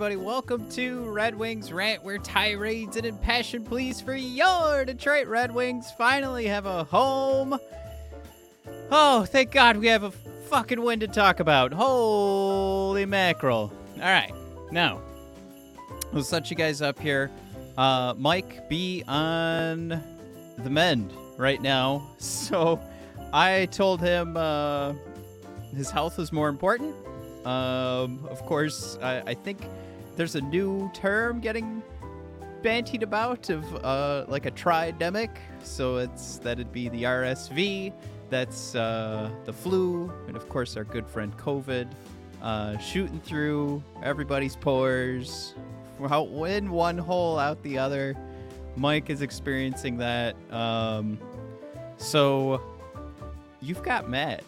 everybody. Welcome to Red Wings Rant, where tirades and impassioned pleas for your Detroit Red Wings finally have a home. Oh, thank God we have a fucking win to talk about. Holy mackerel. All right. Now, we'll set you guys up here. Uh, Mike be on the mend right now. So I told him uh, his health is more important. Um, of course, I, I think there's a new term getting bantied about of uh, like a tridemic. So it's that'd be the RSV, that's uh, the flu, and of course our good friend COVID, uh, shooting through everybody's pores, out in one hole, out the other. Mike is experiencing that. Um, so you've got Matt.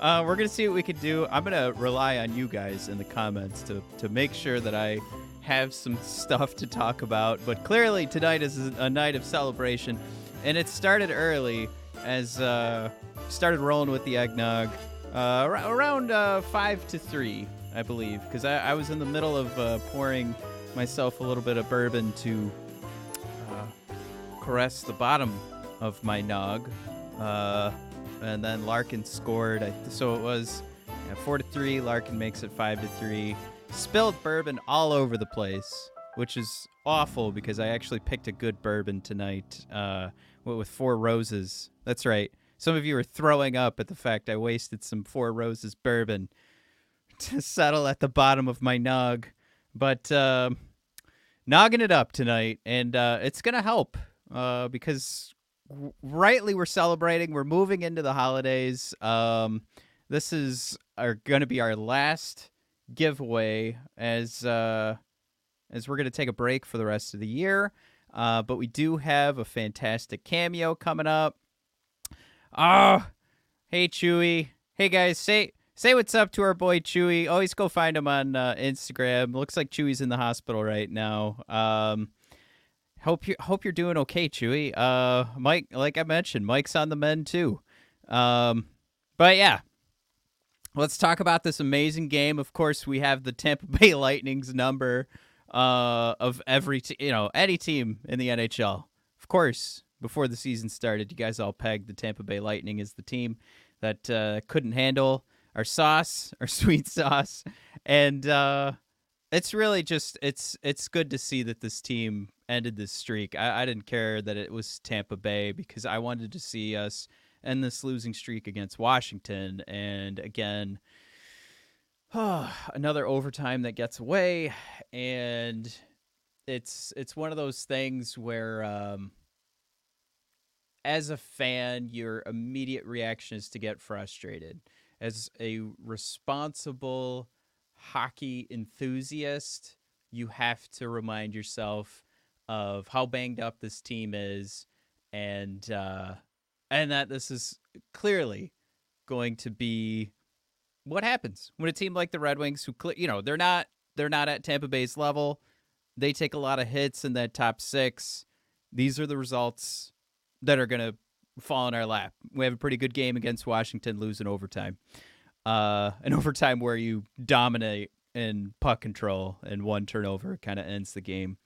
Uh, we're gonna see what we can do. I'm gonna rely on you guys in the comments to to make sure that I have some stuff to talk about. But clearly tonight is a night of celebration, and it started early as uh, started rolling with the eggnog uh, ar- around uh, five to three, I believe, because I, I was in the middle of uh, pouring myself a little bit of bourbon to uh, caress the bottom of my nog. And then Larkin scored. So it was yeah, four to three. Larkin makes it five to three. Spilled bourbon all over the place, which is awful because I actually picked a good bourbon tonight uh, with Four Roses. That's right. Some of you are throwing up at the fact I wasted some Four Roses bourbon to settle at the bottom of my nog, but uh, nogging it up tonight, and uh, it's gonna help uh, because rightly we're celebrating. We're moving into the holidays. Um, this is are going to be our last giveaway as uh, as we're going to take a break for the rest of the year. Uh, but we do have a fantastic cameo coming up. Oh, hey Chewy. Hey guys, say say what's up to our boy Chewy. Always go find him on uh, Instagram. Looks like Chewy's in the hospital right now. Um, hope you hope you're doing okay, Chewy. Uh, Mike, like I mentioned, Mike's on the mend too. Um, but yeah, let's talk about this amazing game. Of course, we have the Tampa Bay Lightning's number uh, of every t- you know any team in the NHL. Of course, before the season started, you guys all pegged the Tampa Bay Lightning as the team that uh, couldn't handle our sauce, our sweet sauce, and uh, it's really just it's it's good to see that this team ended this streak. I, I didn't care that it was Tampa Bay because I wanted to see us end this losing streak against Washington, and again. another overtime that gets away and it's it's one of those things where um as a fan your immediate reaction is to get frustrated as a responsible hockey enthusiast you have to remind yourself of how banged up this team is and uh and that this is clearly going to be what happens when a team like the Red Wings, who you know they're not they're not at Tampa Bay's level. They take a lot of hits in that top six. These are the results that are going to fall in our lap. We have a pretty good game against Washington, losing overtime. Uh, an overtime where you dominate in puck control and one turnover kind of ends the game.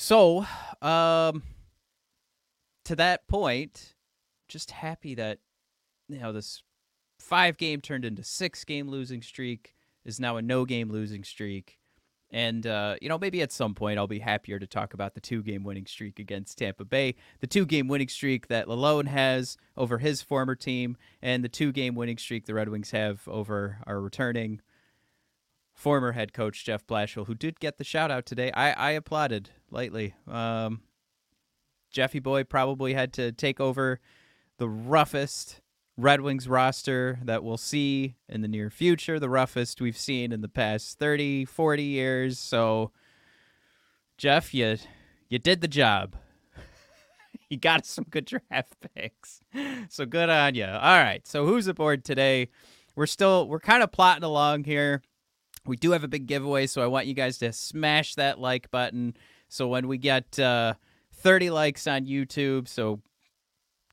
So, um, to that point, just happy that you know this five game turned into six game losing streak is now a no game losing streak. And, uh, you know, maybe at some point I'll be happier to talk about the two game winning streak against Tampa Bay, the two game winning streak that Lalonde has over his former team, and the two game winning streak the Red Wings have over our returning former head coach, Jeff Blashill, who did get the shout out today. I, I applauded lightly. Um, Jeffy Boy probably had to take over the roughest Red Wings roster that we'll see in the near future, the roughest we've seen in the past 30, 40 years. So, Jeff, you you did the job. you got some good draft picks. So good on you. All right. So who's aboard today? We're still we're kind of plotting along here. We do have a big giveaway, so I want you guys to smash that like button. So when we get uh, 30 likes on YouTube, so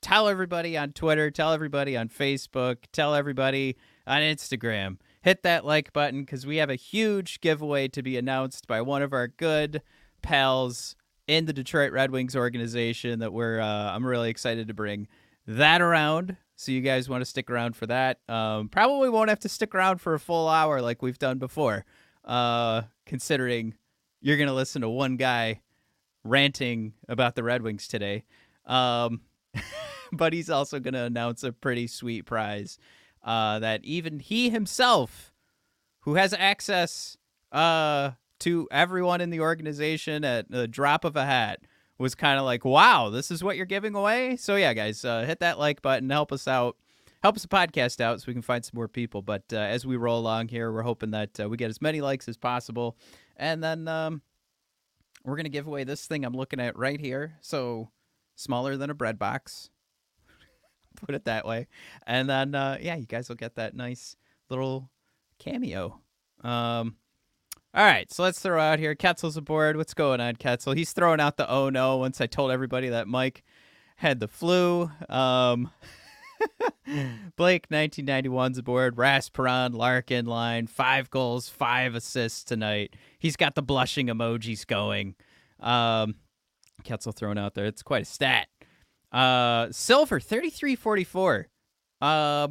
tell everybody on Twitter, tell everybody on Facebook, tell everybody on Instagram. Hit that like button because we have a huge giveaway to be announced by one of our good pals in the Detroit Red Wings organization that we're uh, I'm really excited to bring that around. So you guys want to stick around for that? Um, probably won't have to stick around for a full hour like we've done before, uh, considering you're gonna listen to one guy ranting about the Red Wings today. Um, but he's also to announce a pretty sweet prize uh, that even he himself, who has access uh, to everyone in the organization at the drop of a hat, was kind of like, wow, this is what you're giving away. So, yeah, guys, uh, hit that like button, help us out. Help us the podcast out so we can find some more people. But uh, as we roll along here, we're hoping that uh, we get as many likes as possible. And then um, we're to give away this thing I'm looking at right here. So, smaller than a bread box put it that way. And then uh, yeah, you guys will get that nice little cameo. Um, all right, so let's throw out here. Ketzel's aboard. What's going on, Ketzel? He's throwing out the oh no once I told everybody that Mike had the flu. Um, Blake 1991's aboard. Rasparan, Larkin line. Five goals, five assists tonight. He's got the blushing emojis going. Um, Ketzel thrown out there. It's quite a stat. Uh, silver, 3344. Uh,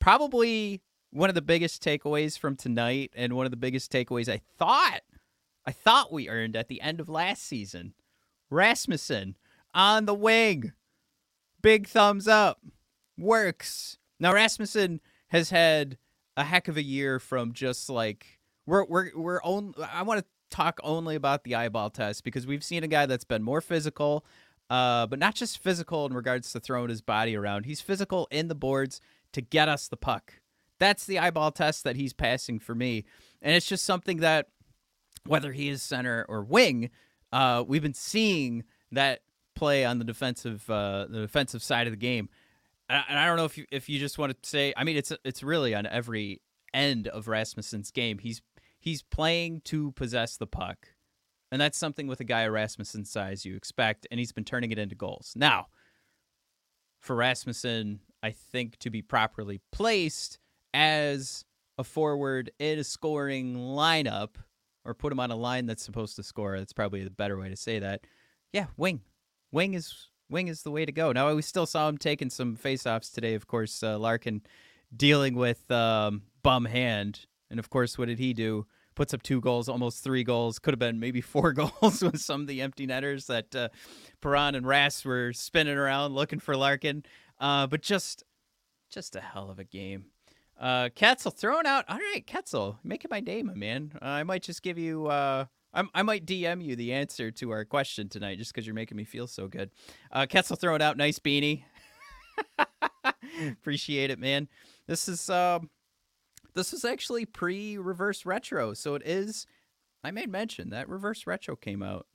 probably one of the biggest takeaways from tonight and one of the biggest takeaways I thought I thought we earned at the end of last season. Rasmussen on the wing. Big thumbs up. Works. Now Rasmussen has had a heck of a year from just like we're we're we're on I want to talk only about the eyeball test because we've seen a guy that's been more physical, uh, but not just physical in regards to throwing his body around. He's physical in the boards to get us the puck. That's the eyeball test that he's passing for me. And it's just something that, whether he is center or wing, uh, we've been seeing that play on the defensive uh, the defensive side of the game. And I don't know if you if you just want to say, I mean, it's it's really on every end of Rasmussen's game. He's he's playing to possess the puck. And that's something with a guy Rasmussen's size you expect, and he's been turning it into goals. Now, for Rasmussen, I think to be properly placed as a forward in a scoring lineup, or put him on a line that's supposed to score, that's probably the better way to say that. Yeah, wing. Wing is wing is the way to go. Now we still saw him taking some faceoffs today. Of course, uh, Larkin dealing with um, bum hand, and of course, what did he do? puts up two goals, almost three goals. Could have been maybe four goals with some of the empty netters that uh, Perron and Ras were spinning around looking for Larkin. Uh, but just, just a hell of a game. Uh, Ketzel throwing out. All right, Ketzel, making my day, my man. Uh, I might just give you. Uh, I'm, I might DM you the answer to our question tonight, just because you're making me feel so good. Uh, Ketzel throwing out nice beanie. Appreciate it, man. This is um, this is actually pre reverse retro, so it is. I made mention that reverse retro came out.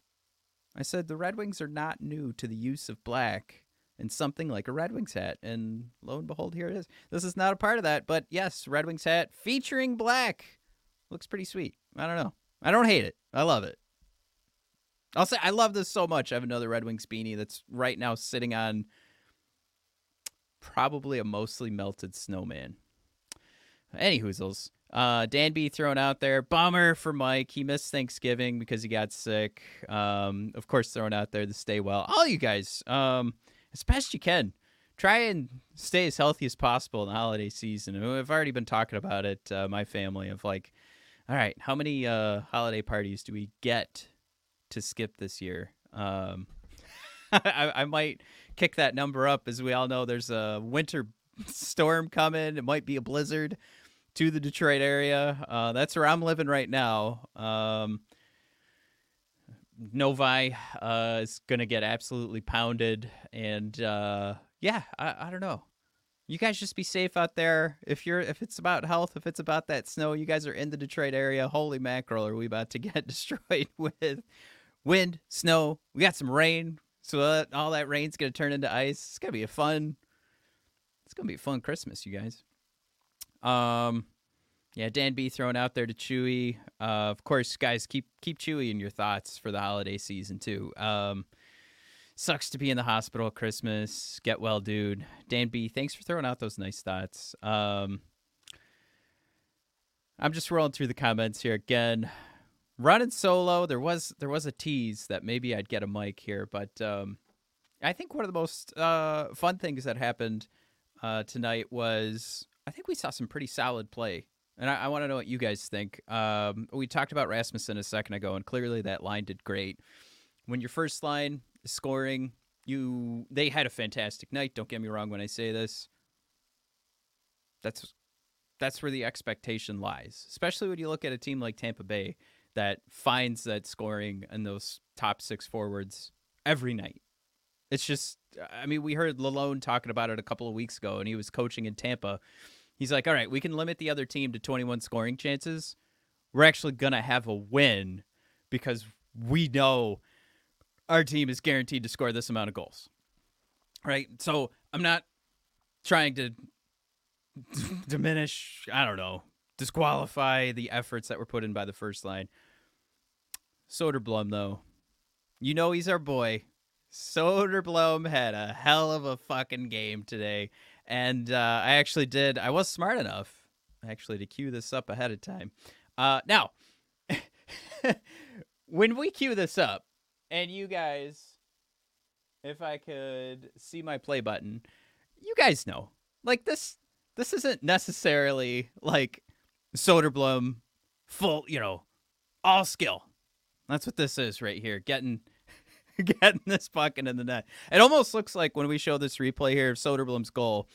I said the Red Wings are not new to the use of black in something like a Red Wings hat, and lo and behold, here it is. This is not a part of that, but yes, Red Wings hat featuring black. looks pretty sweet. I don't know. I don't hate it. I love it. I'll say I love this so much. I have another Red Wings beanie that's right now sitting on probably a mostly melted snowman. Any hoozles. Uh, Danby thrown out there. Bummer for Mike. He missed Thanksgiving because he got sick. Um, of course, thrown out there to stay well. All you guys, um, as best you can, try and stay as healthy as possible in the holiday season. I've already been talking about it. Uh, my family of like, all right, how many uh, holiday parties do we get to skip this year? Um, I, I might kick that number up. As we all know, there's a winter storm coming. It might be a blizzard to the Detroit area. Uh, that's where I'm living right now. Um, Novi uh, is going to get absolutely pounded. And uh, yeah, I, I don't know. You guys just be safe out there. If you're if it's about health, if it's about that snow, you guys are in the Detroit area. Holy mackerel, are we about to get destroyed with wind, snow? We got some rain. So that, all that rain's gonna turn into ice. It's gonna be a fun. It's gonna be a fun Christmas, you guys. Um, yeah, Dan B thrown out there to Chewy. Uh, of course, guys, keep keep Chewy in your thoughts for the holiday season too. Um, sucks to be in the hospital at Christmas. Get well, dude. Dan B, thanks for throwing out those nice thoughts. Um, I'm just rolling through the comments here again running solo. There was there was a tease that maybe I'd get a mic here, but um, I think one of the most uh, fun things that happened uh, tonight was I think we saw some pretty solid play, and I, I want to know what you guys think. Um, we talked about Rasmussen a second ago, and clearly that line did great. When your first line is scoring, you they had a fantastic night. Don't get me wrong when I say this. That's that's where the expectation lies, especially when you look at a team like Tampa Bay that finds that scoring in those top six forwards every night. It's just, I mean, we heard Lalonde talking about it a couple of weeks ago, and he was coaching in Tampa. He's like, all right, we can limit the other team to 21 scoring chances. We're actually going to have a win because we know our team is guaranteed to score this amount of goals. Right? So I'm not trying to diminish, I don't know, disqualify the efforts that were put in by the first line. Soderblom, though, you know he's our boy. Soderblom had a hell of a fucking game today. And uh, I actually did, I was smart enough actually to cue this up ahead of time. Uh, now, when we cue this up, and you guys, if I could see my play button, you guys know, like this, this isn't necessarily like Soderblom full, you know, all skill. That's what this is right here. Getting getting this puck into the net. It almost looks like when we show this replay here of Soderblom's goal.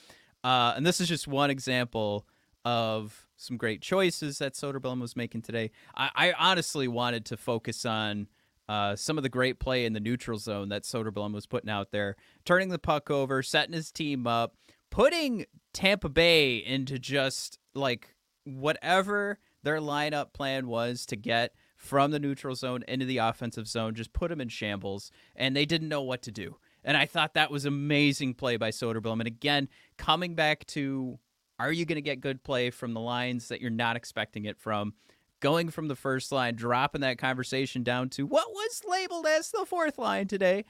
Uh, and this is just one example of some great choices that Soderblom was making today. I, I honestly wanted to focus on uh, some of the great play in the neutral zone that Soderblom was putting out there, turning the puck over, setting his team up, putting Tampa Bay into just like whatever their lineup plan was to get from the neutral zone into the offensive zone, just put them in shambles, and they didn't know what to do. And I thought that was amazing play by Soderblom. And again, coming back to are you going to get good play from the lines that you're not expecting it from? Going from the first line, dropping that conversation down to what was labeled as the fourth line today.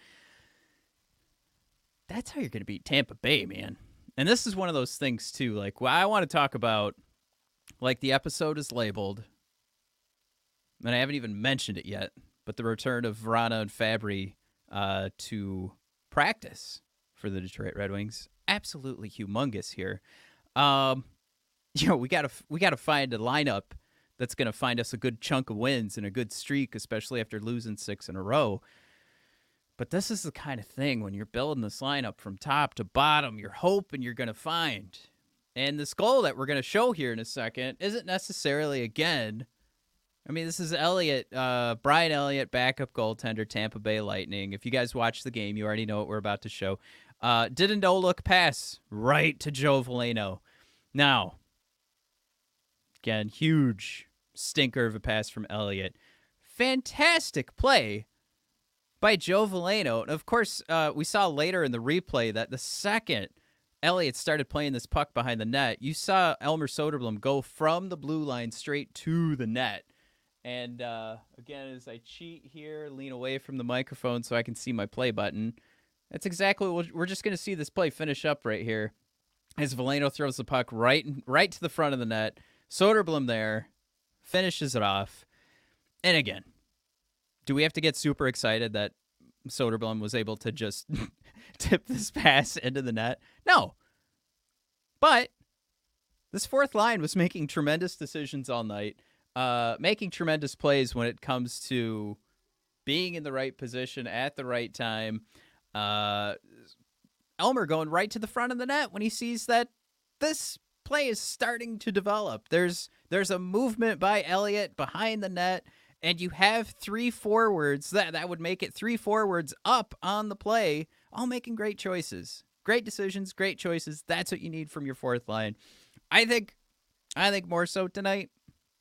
That's how you're going to beat Tampa Bay, man. And this is one of those things, too. Like, well, I want to talk about, like, the episode is labeled and I haven't even mentioned it yet, but the return of Vrana and Fabbri uh, to practice for the Detroit Red Wings, absolutely humongous here. Um, you know, we gotta we gotta find a lineup that's gonna find us a good chunk of wins and a good streak, especially after losing six in a row. But this is the kind of thing when you're building this lineup from top to bottom, you're hoping you're gonna find. And this goal that we're gonna show here in a second isn't necessarily again I mean, this is Elliott, uh, Brian Elliott, backup goaltender, Tampa Bay Lightning. If you guys watch the game, you already know what we're about to show. Uh, did a no look pass right to Joe Veleno. Now, again, huge stinker of a pass from Elliott. Fantastic play by Joe Veleno. And of course, uh, we saw later in the replay that the second Elliott started playing this puck behind the net, you saw Elmer Soderblom go from the blue line straight to the net. And uh, again, as I cheat here, lean away from the microphone so I can see my play button. That's exactly what we're just going to see this play finish up right here. As Veleno throws the puck right, right to the front of the net. Soderblom there finishes it off. And again, do we have to get super excited that Soderblom was able to just tip this pass into the net? No. But this fourth line was making tremendous decisions all night, uh, making tremendous plays when it comes to being in the right position at the right time. Uh, Elmer going right to the front of the net when he sees that this play is starting to develop. There's there's a movement by Elliott behind the net and you have three forwards that that would make it three forwards up on the play, all making great choices. Great decisions, great choices. That's what you need from your fourth line. I think I think more so tonight.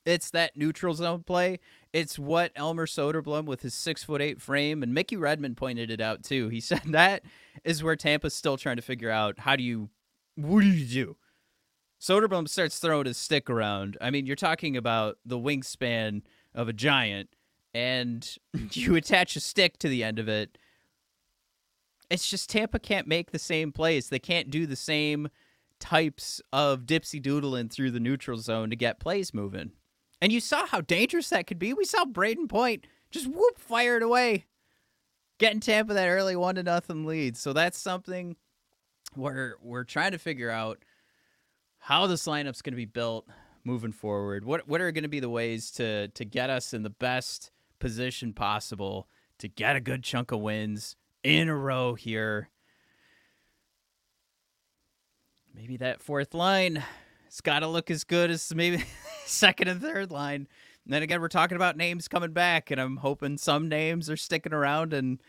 It's that neutral zone play. It's what Elmer Soderblom with his six foot eight frame and Mickey Redmond pointed it out too. He said that is where Tampa's still trying to figure out how do you what do you do? Soderblom starts throwing his stick around. I mean, you're talking about the wingspan of a giant and you attach a stick to the end of it. It's just Tampa can't make the same plays. They can't do the same types of dipsy doodling through the neutral zone to get plays moving. And you saw how dangerous that could be. We saw Brayden Point just whoop fire it away, getting Tampa that early one to nothing lead. So that's something where we're trying to figure out how this lineup's going to be built moving forward? What what are going to be the ways to to get us in the best position possible to get a good chunk of wins in a row here? Maybe that fourth line has got to look as good as maybe second and third line. And then again, we're talking about names coming back, and I'm hoping some names are sticking around, and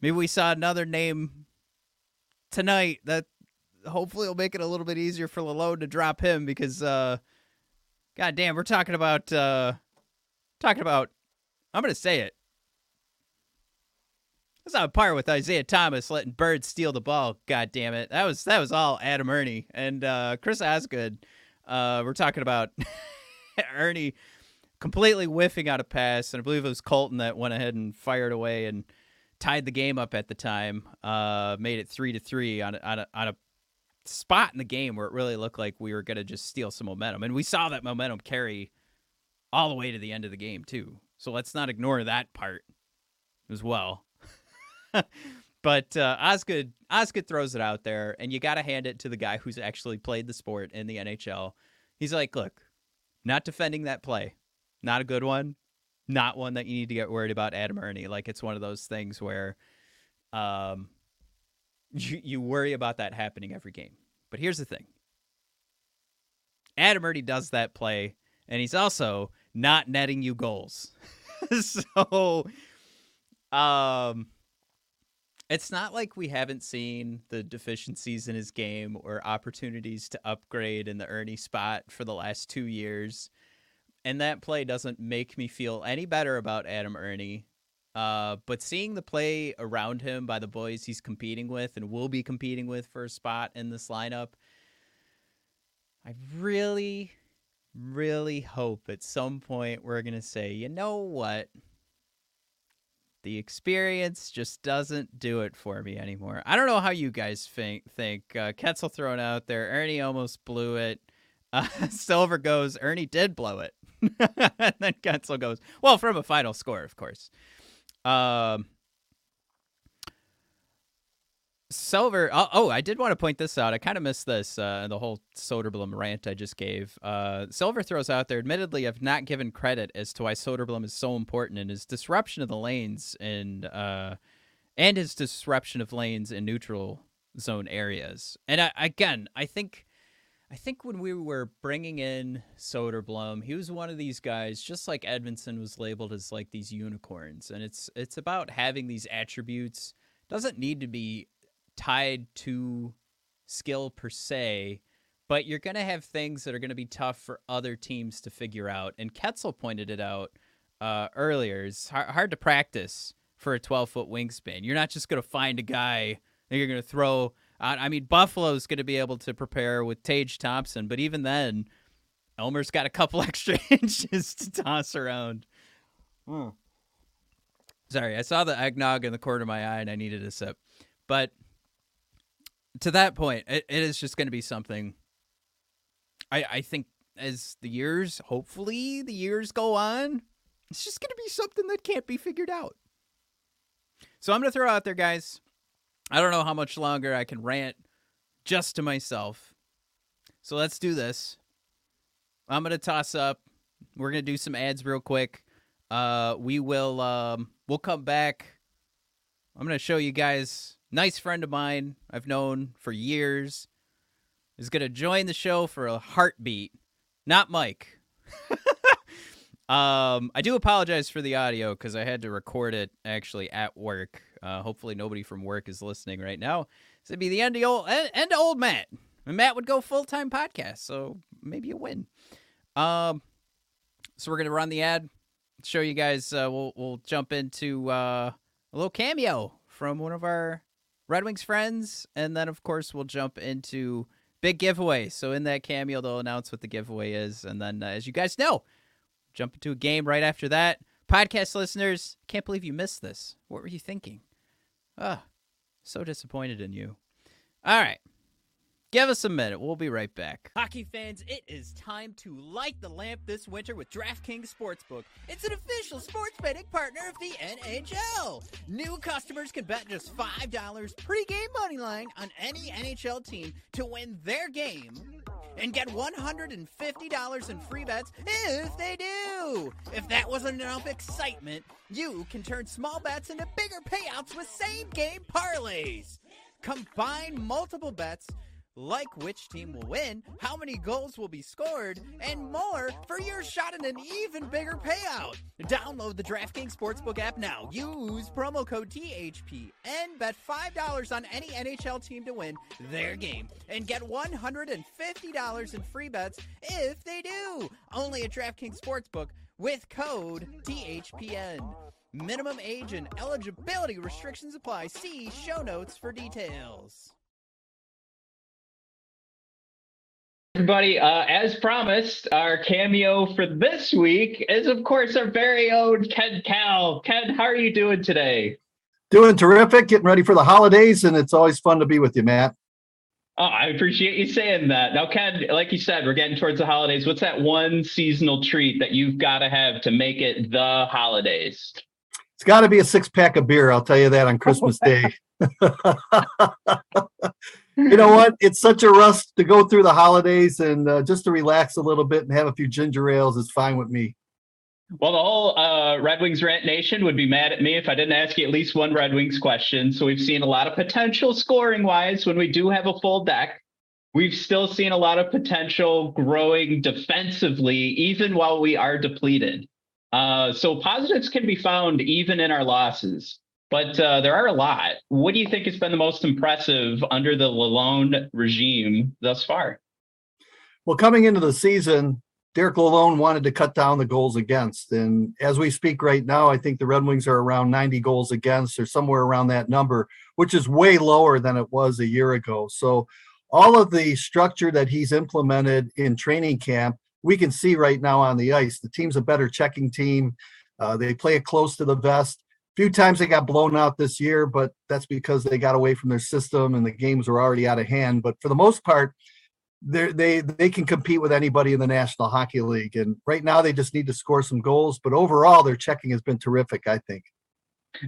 maybe we saw another name tonight that hopefully will make it a little bit easier for Lalonde to drop him because uh, God damn, we're talking about uh talking about I'm gonna say it. That's on par with Isiah Thomas letting Bird steal the ball. God damn it. That was that was all Adam Erne and uh, Chris Osgood. Uh, we're talking about Erne completely whiffing out a pass, and I believe it was Colton that went ahead and fired away and tied the game up at the time. Uh, made it three to three on a, on a, on a spot in the game where it really looked like we were going to just steal some momentum. And we saw that momentum carry all the way to the end of the game, too. So let's not ignore that part as well. but uh, Osgood, Osgood throws it out there, and you got to hand it to the guy who's actually played the sport in the NHL. He's like, look, not defending that play, not a good one, not one that you need to get worried about Adam Erne. Like it's one of those things where um, you, you worry about that happening every game. But here's the thing Adam Erne does that play, and he's also not netting you goals. so, um, it's not like we haven't seen the deficiencies in his game or opportunities to upgrade in the Erne spot for the last two years. And that play doesn't make me feel any better about Adam Erne. Uh, but seeing the play around him by the boys he's competing with and will be competing with for a spot in this lineup, I really, really hope at some point we're going to say, you know what? The experience just doesn't do it for me anymore. I don't know how you guys think. think. Uh, Ketzel thrown out there. Erne almost blew it. Uh, Silver goes, Erne did blow it. and then Ketzel goes, well, from a final score, of course. Um, Silver. Oh, oh, I did want to point this out. I kind of missed this. Uh, the whole Soderblom rant I just gave. Uh, Silver throws out there. Admittedly, I've not given credit as to why Soderblom is so important in his disruption of the lanes and uh, and his disruption of lanes in neutral zone areas. And I, again, I think I think when we were bringing in Soderblom, he was one of these guys, just like Edvinsson was labeled as like these unicorns, and it's it's about having these attributes. Doesn't need to be tied to skill per se, but you're going to have things that are going to be tough for other teams to figure out. And Ketzel pointed it out uh, earlier. It's hard, hard to practice for a 12 foot wingspan. You're not just going to find a guy that you're going to throw I, I mean, Buffalo's going to be able to prepare with Tage Thompson, but even then, Elmer's got a couple extra inches to toss around. Hmm. Sorry, I saw the eggnog in the corner of my eye and I needed a sip. But to that point, it, it is just going to be something. I I think as the years, hopefully the years go on, it's just going to be something that can't be figured out. So I'm going to throw out there, guys. I don't know how much longer I can rant just to myself. So let's do this. I'm going to toss up. We're going to do some ads real quick. Uh, we will um, we'll come back. I'm going to show you guys nice friend of mine I've known for years is going to join the show for a heartbeat. Not Mike. um, I do apologize for the audio because I had to record it actually at work. Uh, hopefully nobody from work is listening right now. So it'd be the end of old end of old Matt. And Matt would go full time podcast, so maybe a win. Um, so we're gonna run the ad, show you guys. Uh, we'll we'll jump into uh, a little cameo from one of our Red Wings friends, and then of course we'll jump into big giveaway. So in that cameo, they'll announce what the giveaway is, and then uh, as you guys know, jump into a game right after that. Podcast listeners, can't believe you missed this. What were you thinking? Ah, oh, so disappointed in you. All right. Give us a minute. We'll be right back. Hockey fans, it is time to light the lamp this winter with DraftKings Sportsbook. It's an official sports betting partner of the NHL. New customers can bet just $5 pre-game money line on any NHL team to win their game and get $150 in free bets if they do. If that wasn't enough excitement, you can turn small bets into bigger payouts with same game parlays. Combine multiple bets like which team will win, how many goals will be scored, and more for your shot at an even bigger payout. Download the DraftKings Sportsbook app now. Use promo code THPN, bet $5 on any NHL team to win their game and get $150 in free bets if they do. Only at DraftKings Sportsbook with code THPN. Minimum age and eligibility restrictions apply. See show notes for details. Everybody, uh, as promised, our cameo for this week is, of course, our very own Ken Kal. Ken, how are you doing today? Doing terrific, getting ready for the holidays, and it's always fun to be with you, Matt. Oh, I appreciate you saying that. Now, Ken, like you said, we're getting towards the holidays. What's that one seasonal treat that you've got to have to make it the holidays? It's got to be a six pack of beer. I'll tell you that on Christmas Day. you know what? It's such a rush to go through the holidays and uh, just to relax a little bit and have a few ginger ales is fine with me. Well, the whole uh, Red Wings rant nation would be mad at me if I didn't ask you at least one Red Wings question. So we've seen a lot of potential scoring wise when we do have a full deck. We've still seen a lot of potential growing defensively, even while we are depleted. Uh, so positives can be found even in our losses but uh, there are a lot. What do you think has been the most impressive under the Lalonde regime thus far? Well, coming into the season, Derek Lalonde wanted to cut down the goals against. And as we speak right now, I think the Red Wings are around 90 goals against or somewhere around that number, which is way lower than it was a year ago. So all of the structure that he's implemented in training camp, we can see right now on the ice. The team's a better checking team. Uh, they play it close to the vest few times they got blown out this year, but that's because they got away from their system and the games were already out of hand. But for the most part, they they they can compete with anybody in the National Hockey League. And right now, they just need to score some goals. But overall, their checking has been terrific. I think.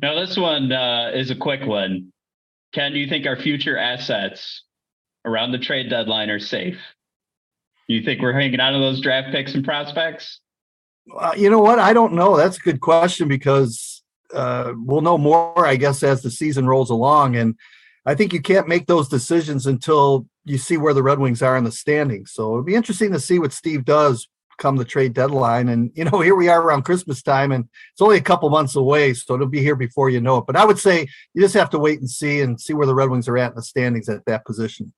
Now this one uh, is a quick one. Ken, do you think our future assets around the trade deadline are safe? You think we're hanging on to those draft picks and prospects? Uh, you know what? I don't know. That's a good question because uh, we'll know more, I guess, as the season rolls along. And I think you can't make those decisions until you see where the Red Wings are in the standings. So it'll be interesting to see what Steve does come the trade deadline. And you know, here we are around Christmas time, and it's only a couple months away, so it'll be here before you know it. But I would say you just have to wait and see and see where the Red Wings are at in the standings at that position.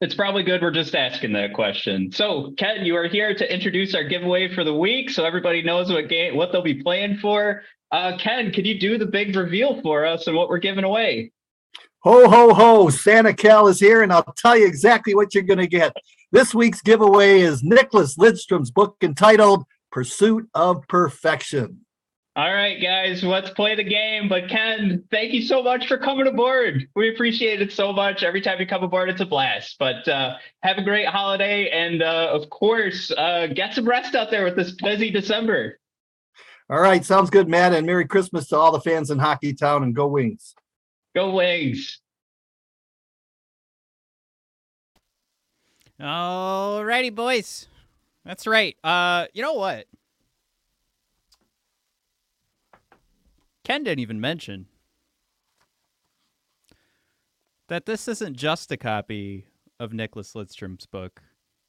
It's probably good we're just asking that question. So, Ken, you are here to introduce our giveaway for the week, so everybody knows what game what they'll be playing for. Uh, Ken, could you do the big reveal for us and what we're giving away? Ho, ho, ho. Santa Kal is here, and I'll tell you exactly what you're going to get. This week's giveaway is Nicklas Lidstrom's book entitled Pursuit of Perfection. All right, guys, let's play the game. But Ken, thank you so much for coming aboard. We appreciate it so much. Every time you come aboard, it's a blast. But uh, have a great holiday, and uh, of course, uh, get some rest out there with this busy December. All right, sounds good, Matt. And Merry Christmas to all the fans in Hockey Town, and go Wings. Go Wings. All righty, boys. That's right. Uh, you know what? Ken didn't even mention that this isn't just a copy of Nicklas Lidstrom's book.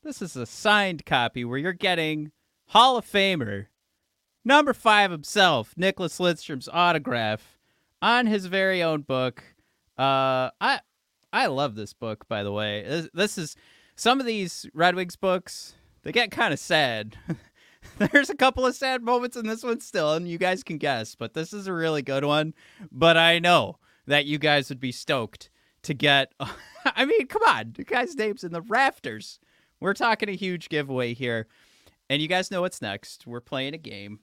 This is a signed copy where you're getting Hall of Famer, number five himself, Nicklas Lidstrom's autograph on his very own book. Uh, I I love this book, by the way. This, this is some of these Red Wings books. They get kind of sad. There's a couple of sad moments in this one still, and you guys can guess, but this is a really good one. But I know that you guys would be stoked to get. I mean, come on, the guy's name's in the rafters. We're talking a huge giveaway here. And you guys know what's next. We're playing a game.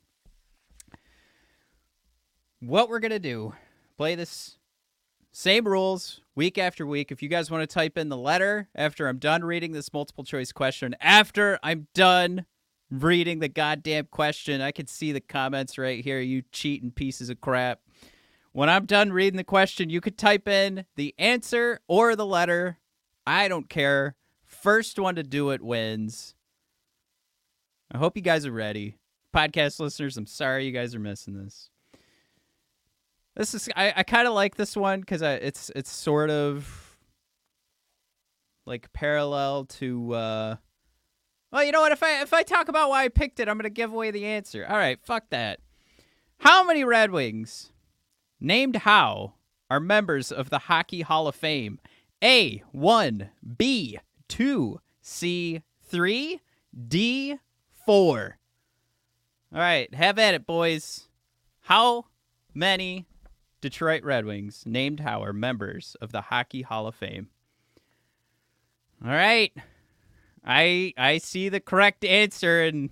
What we're going to do, play this same rules week after week. If you guys want to type in the letter after I'm done reading this multiple choice question, after I'm done reading the goddamn question. I can see the comments right here, you cheating pieces of crap. When I'm done reading the question, you could type in the answer or the letter. I don't care. First one to do it wins. I hope you guys are ready. Podcast listeners, I'm sorry you guys are missing this. This is I, I kind of like this one because it's it's sort of like parallel to uh well, you know what? If I if I talk about why I picked it, I'm gonna give away the answer. All right, fuck that. How many Red Wings, named how, are members of the Hockey Hall of Fame? A one, B two, C three, D four. All right, have at it, boys. How many Detroit Red Wings, named are members of the Hockey Hall of Fame? All right. I I see the correct answer and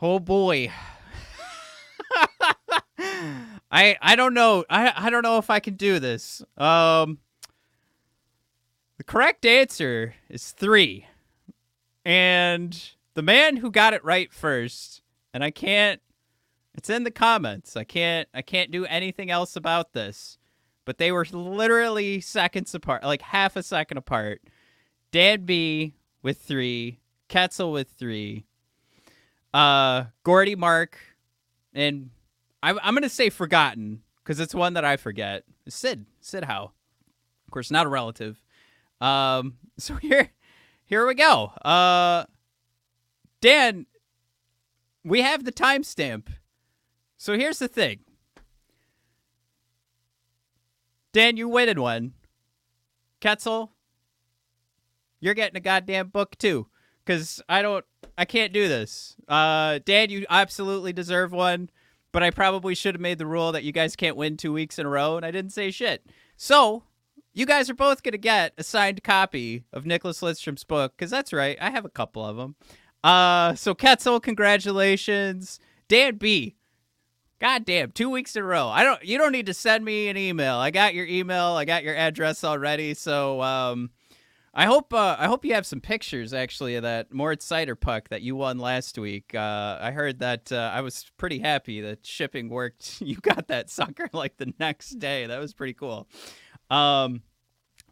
oh boy. I I don't know. I I don't know if I can do this. Um The correct answer is 3. And the man who got it right first, and I can't it's in the comments. I can't I can't do anything else about this. But they were literally seconds apart, like half a second apart. Dan B with three, Ketzel with three, uh, Gordie Mark, and I'm I'm gonna say forgotten because it's one that I forget. Sid Syd Howe, of course, not a relative. Um, so here here we go. Uh, Dan, we have the timestamp. So here's the thing. Dan, you in one. Ketzel, you're getting a goddamn book too. Cause I don't I can't do this. Uh Dan, you absolutely deserve one, but I probably should have made the rule that you guys can't win two weeks in a row, and I didn't say shit. So you guys are both gonna get a signed copy of Nicklas Lidstrom's book, because that's right, I have a couple of them. Uh so Ketzel, congratulations. Dan B, God damn, two weeks in a row. I don't you don't need to send me an email. I got your email, I got your address already, so um I hope uh, I hope you have some pictures actually of that Moritz Seider puck that you won last week. Uh, I heard that uh, I was pretty happy that shipping worked. You got that sucker like the next day. That was pretty cool. Um,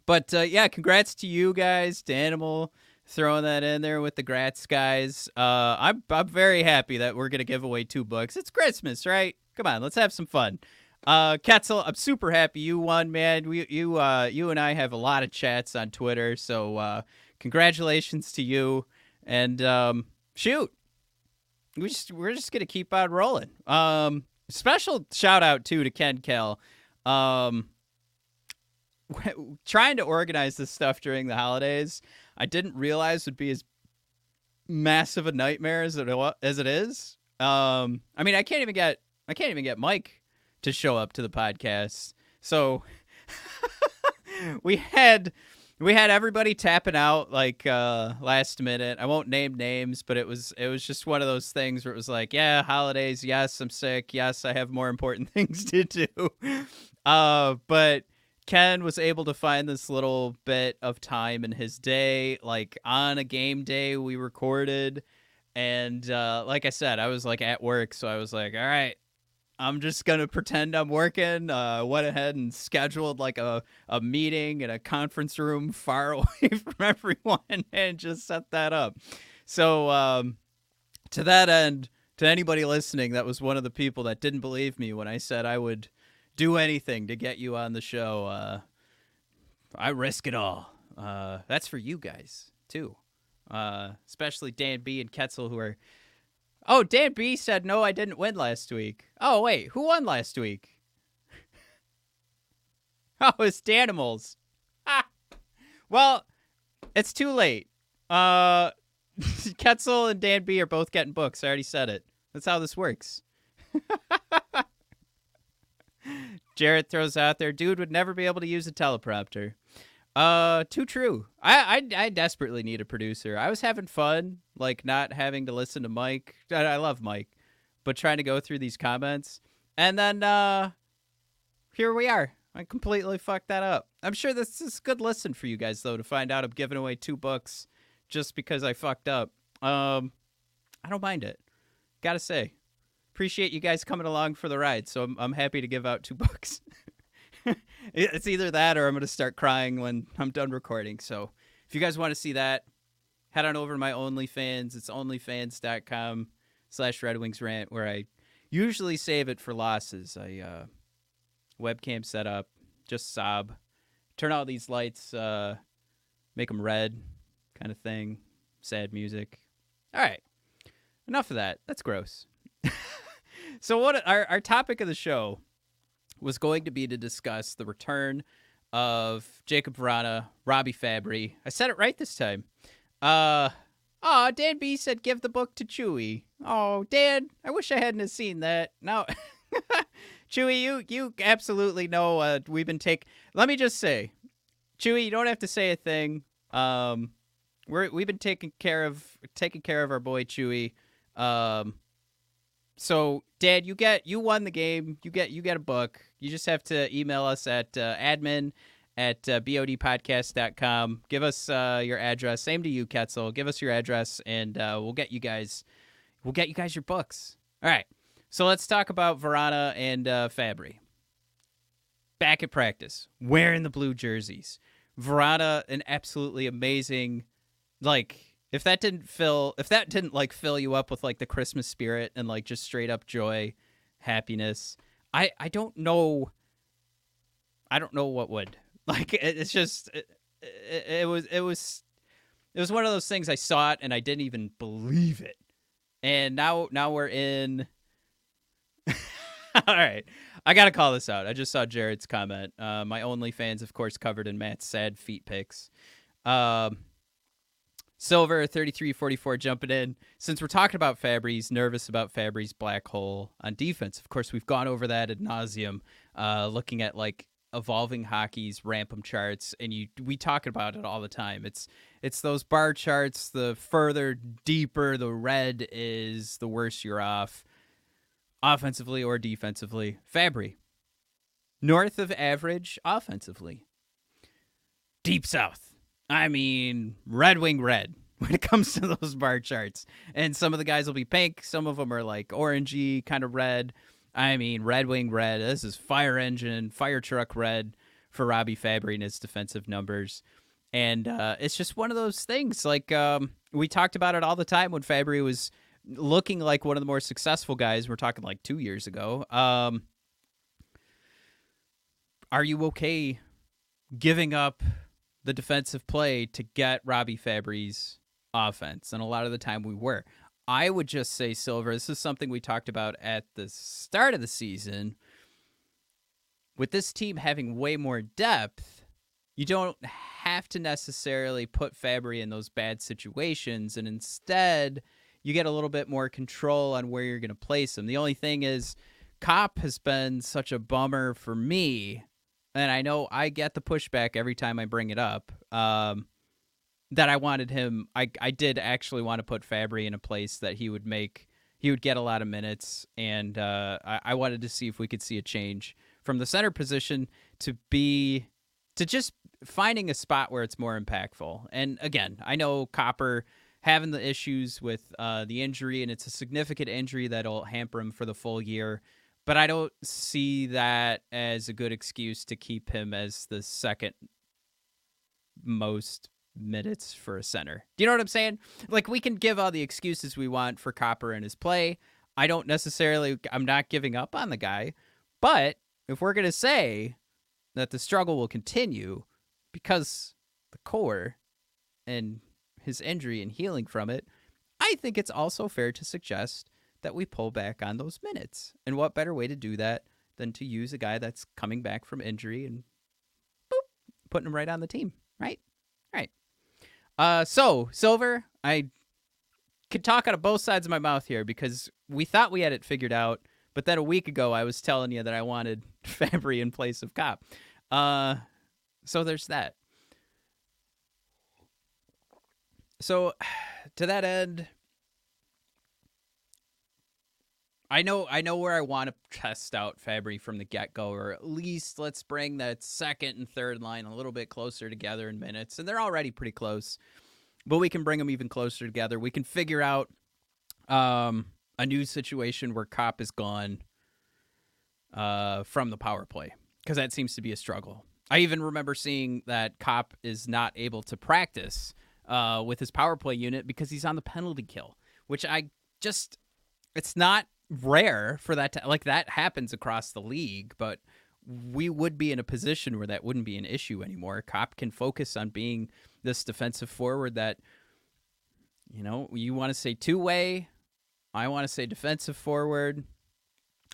but uh, yeah, congrats to you guys, to Animal throwing that in there with the Gratz guys. Uh, I'm I'm very happy that we're gonna give away two books. It's Christmas, right? Come on, let's have some fun. Uh, Ketzel, I'm super happy you won, man. We, you, uh, you and I have a lot of chats on Twitter, so uh, congratulations to you. And um, shoot, we just we're just gonna keep on rolling. Um, special shout out too to Ken Kal. Um, trying to organize this stuff during the holidays, I didn't realize would be as massive a nightmare as it as it is. Um, I mean, I can't even get I can't even get Mike to show up to the podcast. So we had we had everybody tapping out like uh last minute. I won't name names, but it was it was just one of those things where it was like, yeah, holidays, yes, I'm sick. Yes, I have more important things to do. Uh but Ken was able to find this little bit of time in his day like on a game day we recorded and uh like I said, I was like at work, so I was like, all right, I'm just gonna pretend I'm working. Uh, went ahead and scheduled like a, a meeting in a conference room far away from everyone and just set that up. So um, to that end, to anybody listening, that was one of the people that didn't believe me when I said I would do anything to get you on the show. Uh, I risk it all. Uh, that's for you guys too, uh, especially Dan B and Ketzel who are Oh, Dan B said no, I didn't win last week. Oh wait, who won last week? oh, it's Danimals. Well, it's too late. Uh, Ketzel and Dan B are both getting books. I already said it. That's how this works. Jarrett throws out there, dude would never be able to use a teleprompter. Uh, too true. I, I I desperately need a producer. I was having fun, like not having to listen to Mike. I, I love Mike, but trying to go through these comments, and then uh, here we are. I completely fucked that up. I'm sure this is a good listen for you guys though to find out I'm giving away two books just because I fucked up. Um, I don't mind it. Gotta say, appreciate you guys coming along for the ride. So I'm I'm happy to give out two books. it's either that or I'm going to start crying when I'm done recording. So if you guys want to see that, head on over to my OnlyFans. It's onlyfans.com slash Red Wings Rant, where I usually save it for losses. I uh, webcam setup, just sob, turn all these lights, uh, make them red, kind of thing. Sad music. All right, enough of that. That's gross. so what our our topic of the show was going to be to discuss the return of Jakub Vrana, Robby Fabbri. I said it right this time. Uh, oh, Dan B said give the book to Chewy. Oh, Dan, I wish I hadn't seen that. Now Chewy, you you absolutely know. Uh, we've been take. Let me just say, Chewy, you don't have to say a thing. Um, we're we've been taking care of taking care of our boy Chewy. Um, so Dad, you get you won the game. You get you get a book. You just have to email us at uh, admin at uh, bodpodcast.com. Give us uh, your address. Same to you, Ketzel. Give us your address, and uh, we'll get you guys. We'll get you guys your books. All right. So let's talk about Vrana and uh, Fabbri. Back at practice, wearing the blue jerseys. Vrana, an absolutely amazing, like if that didn't fill if that didn't like fill you up with like the christmas spirit and like just straight up joy happiness i i don't know i don't know what would. Like it, it's just it, it, it, was it was it was one of those things i saw it and i didn't even believe it. And now now we're in. All right i gotta call this out. I just saw jared's comment. Uh, my only fans of course covered in matt's sad feet pics. Um Silver 3344 jumping in. Since we're talking about Fabbri's, nervous about Fabbri's black hole on defense. Of course, we've gone over that ad nauseum, uh, looking at like evolving hockey's RAPM charts, and you we talk about it all the time. It's it's those bar charts. The further deeper the red is, the worse you're off, offensively or defensively. Fabbri, north of average offensively. Deep south I mean, Red Wing red when it comes to those bar charts. And some of the guys will be pink, some of them are like orangey, kind of red. I mean, Red Wing red. This is fire engine, fire truck red for Robby Fabbri and his defensive numbers. And uh, it's just one of those things. Like um, we talked about it all the time when Fabbri was looking like one of the more successful guys. We're talking like two years ago. Um, are you okay giving up the defensive play to get Robby Fabbri's offense. And a lot of the time we were. I would just say, Silver, this is something we talked about at the start of the season. With this team having way more depth, you don't have to necessarily put Fabbri in those bad situations. And instead, you get a little bit more control on where you're going to place him. The only thing is, Copp has been such a bummer for me and I know I get the pushback every time I bring it up. Um, that I wanted him. I I did actually want to put Fabbri in a place that he would make he would get a lot of minutes, and uh, I, I wanted to see if we could see a change from the center position to be to just finding a spot where it's more impactful. And again, I know Copper having the issues with uh, the injury, and it's a significant injury that'll hamper him for the full year. But I don't see that as a good excuse to keep him as the second most minutes for a center. Do you know what I'm saying? Like we can give all the excuses we want for Copper and his play. I don't necessarily I'm not giving up on the guy, but if we're going to say that the struggle will continue because the core and his injury and healing from it, I think it's also fair to suggest that we pull back on those minutes. And what better way to do that than to use a guy that's coming back from injury and boop, putting him right on the team, right? Right. Uh, so Silver, I could talk out of both sides of my mouth here because we thought we had it figured out, but then a week ago I was telling you that I wanted Fabbri in place of Copp. Uh, so there's that. So, to that end, I know I know where I want to test out Fabbri from the get go, or at least let's bring that second and third line a little bit closer together in minutes. And they're already pretty close, but we can bring them even closer together. We can figure out um, a new situation where Copp is gone uh, from the power play because that seems to be a struggle. I even remember seeing that Copp is not able to practice uh, with his power play unit because he's on the penalty kill, which I just it's not rare for that to like that happens across the league, but we would be in a position where that wouldn't be an issue anymore. Copp can focus on being this defensive forward that you know, you want to say two way, I want to say defensive forward.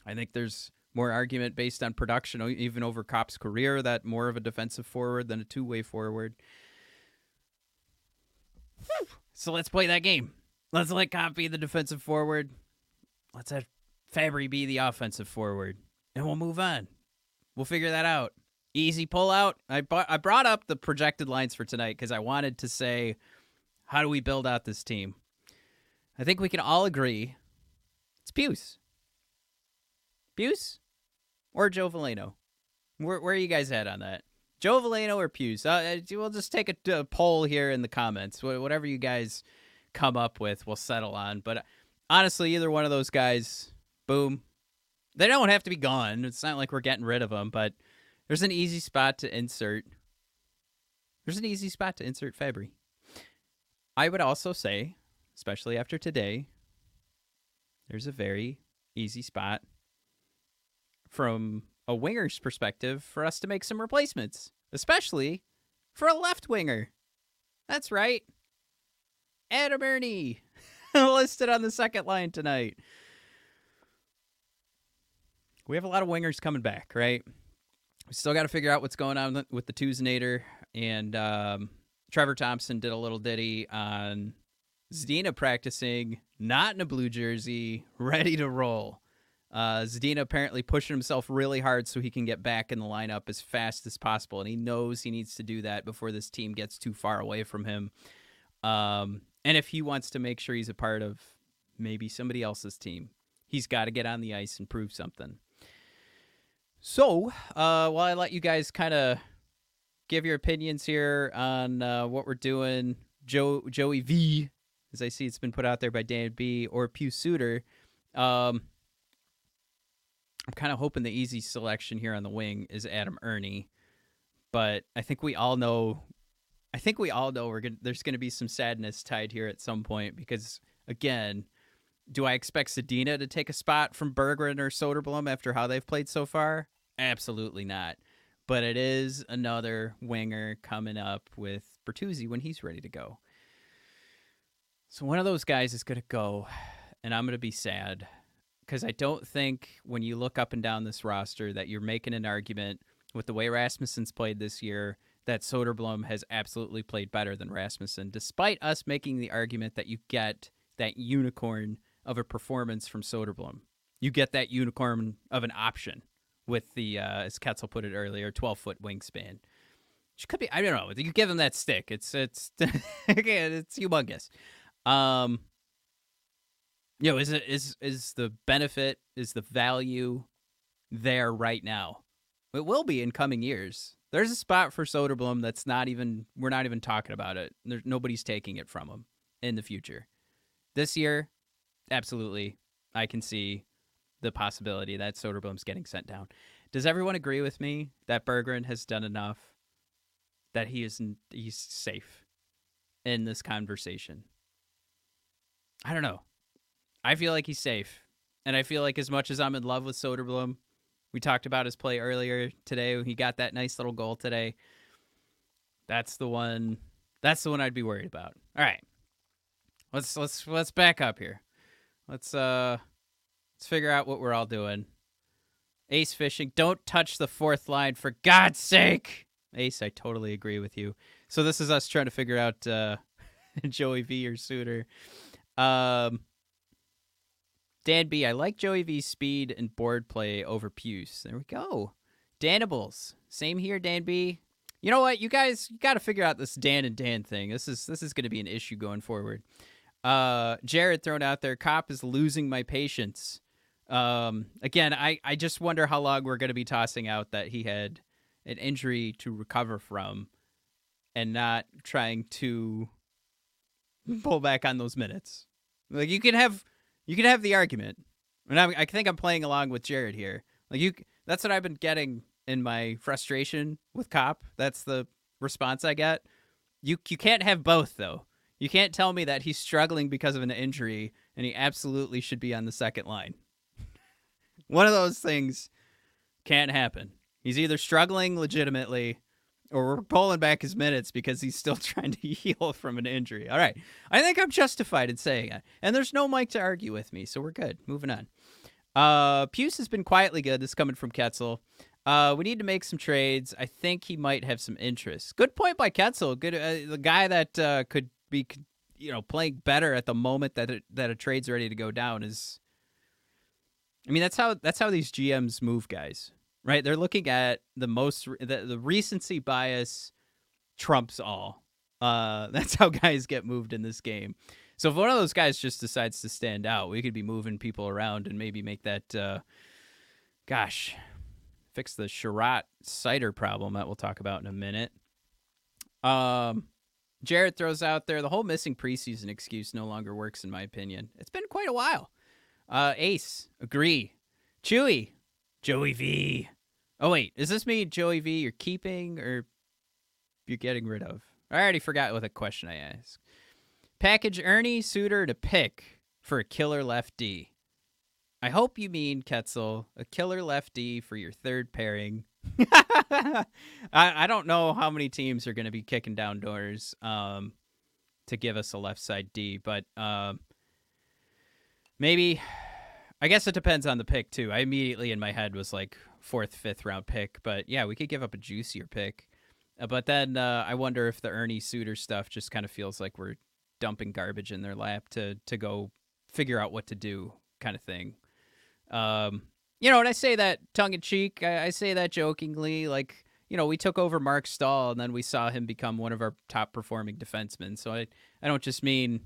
I think there's more argument based on production, even over Copp's career, that more of a defensive forward than a two way forward. So let's play that game. Let's let Copp be the defensive forward. Let's have Fabbri be the offensive forward, and we'll move on. We'll figure that out. Easy pull out. I I brought up the projected lines for tonight because I wanted to say, how do we build out this team? I think we can all agree it's Pius. Pius or Joe Veleno? Where, where are you guys at on that? Joe Veleno or Pius? Uh, we'll just take a, a, poll here in the comments. Whatever you guys come up with, we'll settle on. But honestly, either one of those guys, boom. They don't have to be gone. It's not like we're getting rid of them, but there's an easy spot to insert. There's an easy spot to insert Fabbri. I would also say, especially after today, there's a very easy spot from a winger's perspective for us to make some replacements, especially for a left winger. That's right. Adam Erne listed on the second line tonight. We have a lot of wingers coming back, right? We still got to figure out what's going on with the Tuesnator. And um, Trevor Thompson did a little ditty on Zadina practicing, not in a blue jersey, ready to roll. Uh, Zadina apparently pushing himself really hard so he can get back in the lineup as fast as possible, and he knows he needs to do that before this team gets too far away from him. Um, and if he wants to make sure he's a part of maybe somebody else's team, he's got to get on the ice and prove something. So, uh, while I let you guys kind of give your opinions here on uh, what we're doing, Joe Joey V, as I see it's been put out there by Dan B, or Pius Suter. Um, I'm kind of hoping the easy selection here on the wing is Adam Erne, but I think we all know I think we all know we're gonna, there's going to be some sadness tied here at some point because again, do I expect Zadina to take a spot from Berggren or Soderblom after how they've played so far? Absolutely not. But it is another winger coming up with Bertuzzi when he's ready to go. So one of those guys is going to go, and I'm going to be sad because I don't think when you look up and down this roster that you're making an argument with the way Rasmussen's played this year that Soderblom has absolutely played better than Rasmussen, despite us making the argument that you get that unicorn of a performance from Soderblom. You get that unicorn of an option with the uh, as Ketzel put it earlier, twelve foot wingspan. Which could be I don't know. You give him that stick. It's it's again it's humongous. Um you know, is it is is the benefit, is the value there right now? It will be in coming years. There's a spot for Soderblom that's not even we're not even talking about it. Nobody's taking it from him in the future. This year, absolutely, I can see the possibility that Soderblom's getting sent down. Does everyone agree with me that Berggren has done enough that he is he's safe in this conversation? I don't know. I feel like he's safe. And I feel like as much as I'm in love with Soderblom, we talked about his play earlier today. He got that nice little goal today. That's the one that's the one I'd be worried about. All right. Let's let's let's back up here. Let's uh let's figure out what we're all doing. Ace fishing. Don't touch the fourth line for God's sake. Ace, I totally agree with you. So this is us trying to figure out uh Joey V or Suter. Um Dan B, I like Joey V's speed and board play over Puce. There we go. Danables. Same here, Dan B. You know what? You guys you gotta figure out this Dan and Dan thing. This is this is gonna be an issue going forward. Uh Jared thrown out there, Copp is losing my patience. Um again, I, I just wonder how long we're gonna be tossing out that he had an injury to recover from and not trying to pull back on those minutes. Like you can have you can have the argument, and I, I think I'm playing along with Jared here. Like you, that's what I've been getting in my frustration with Copp. That's the response I get. You you can't have both though. You can't tell me that he's struggling because of an injury and he absolutely should be on the second line. One of those things can't happen. He's either struggling legitimately or we're pulling back his minutes because he's still trying to heal from an injury. All right. I think I'm justified in saying it. And there's no Mike to argue with me, so we're good. Moving on. Uh, Puce has been quietly good. This coming from Ketzel. Uh, we need to make some trades. I think he might have some interest. Good point by Ketzel. Good, uh, the guy that uh, could be, you know, playing better at the moment that it, that a trade's ready to go down is. I mean, that's how that's how these GMs move, guys right? They're looking at the most the, the recency bias trumps all. Uh, that's how guys get moved in this game. So if one of those guys just decides to stand out, we could be moving people around and maybe make that, uh, gosh, fix the Chiarot Seider problem that we'll talk about in a minute. Um, Jared throws out there the whole missing preseason excuse no longer works in my opinion. It's been quite a while. Uh, Ace, agree. Chewy, Joey V. Oh wait, is this me, Joey V? You're keeping or you're getting rid of? I already forgot what the question I asked. Package Erne Suter to pick for a killer left D. I hope you mean Ketzel, a killer left D for your third pairing. I, I don't know how many teams are going to be kicking down doors um, to give us a left side D, but um, maybe. I guess it depends on the pick too. I immediately in my head was like, fourth, fifth round pick. But yeah, we could give up a juicier pick. Uh, but then uh, I wonder if the Erne Suter stuff just kind of feels like we're dumping garbage in their lap to to go figure out what to do, kind of thing. Um, you know, and I say that tongue in cheek. I, I say that jokingly, like you know, we took over Marc Staal, and then we saw him become one of our top performing defensemen. So I I don't just mean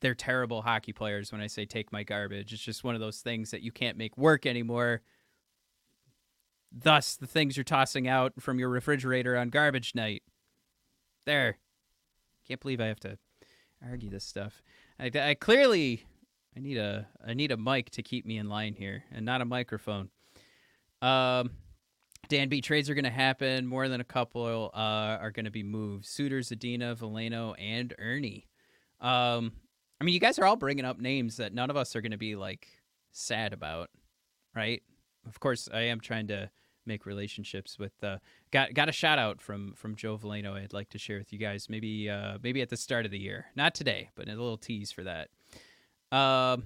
they're terrible hockey players when I say take my garbage. It's just one of those things that you can't make work anymore Thus, the things you're tossing out from your refrigerator on garbage night. There. Can't believe I have to argue this stuff. I, I clearly I need a I need a mic to keep me in line here, and not a microphone. Um, Dan B trades are going to happen. More than a couple uh, are going to be moved. Suter, Zadina, Veleno, and Erne. Um, I mean, you guys are all bringing up names that none of us are going to be like sad about, right? Of course, I am trying to make relationships with. Uh, got got a shout out from from Joe Veleno. I'd like to share with you guys. Maybe uh, maybe at the start of the year, not today, but a little tease for that. Um,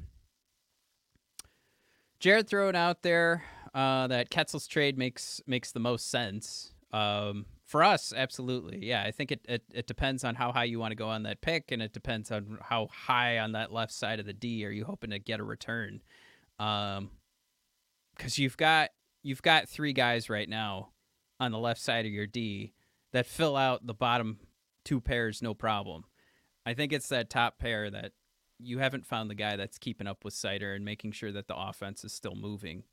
Jared throwing out there uh, that Ketzel's trade makes makes the most sense. Um, for us, absolutely. Yeah, I think it, it, it depends on how high you want to go on that pick, and it depends on how high on that left side of the D are you hoping to get a return. Um, because you've got you've got three guys right now on the left side of your D that fill out the bottom two pairs no problem. I think it's that top pair that you haven't found the guy that's keeping up with Seider and making sure that the offense is still moving.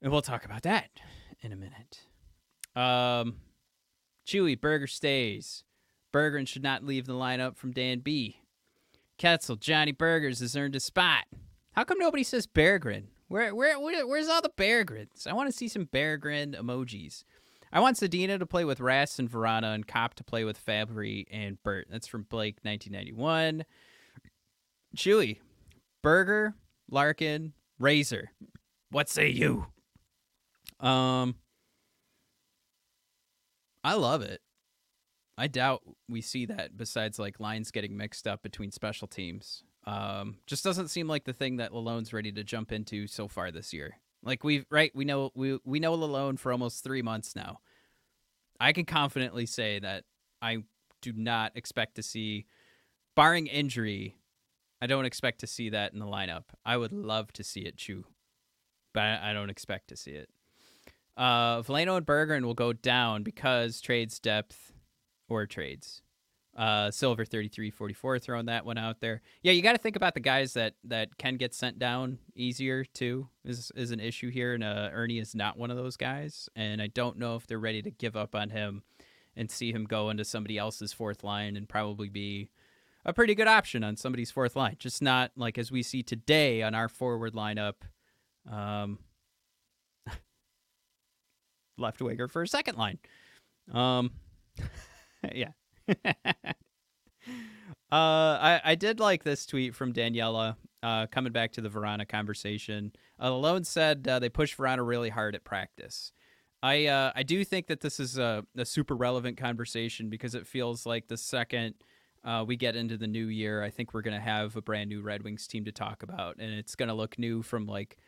And we'll talk about that in a minute. Um, Chewy, Burger stays. Berggren should not leave the lineup from Dan B. Ketzel, Johnny Burgers has earned a spot. How come nobody says Berggren? Where, where, where, where's all the Berggrens? I want to see some Berggren emojis. I want Zadina to play with Rask and Vrana and Copp to play with Fabbri and Bert. That's from Blake, 1991. Chewy, Burger, Larkin, Razor. What say you? Um, I love it. I doubt we see that besides like lines getting mixed up between special teams. Um, just doesn't seem like the thing that Lalonde's ready to jump into so far this year. Like we've right, we know we we know Lalone for almost three months now. I can confidently say that I do not expect to see, barring injury, I don't expect to see that in the lineup. I would love to see it, Chew, but I don't expect to see it. Uh, Veleno and Berggren will go down because trades depth or trades. Uh, Silver 33-44 throwing that one out there. Yeah, you got to think about the guys that that can get sent down easier too. Is is an issue here, and uh, Erne is not one of those guys. And I don't know if they're ready to give up on him and see him go into somebody else's fourth line and probably be a pretty good option on somebody's fourth line. Just not like as we see today on our forward lineup. Um, left winger for a second line. Um, yeah. Uh, I, I did like this tweet from Daniela, uh, coming back to the Vrana conversation. Uh, Alone said uh, they pushed Vrana really hard at practice. I uh, I do think that this is a, a super relevant conversation because it feels like the second uh, we get into the new year, I think we're going to have a brand new Red Wings team to talk about, and it's going to look new from like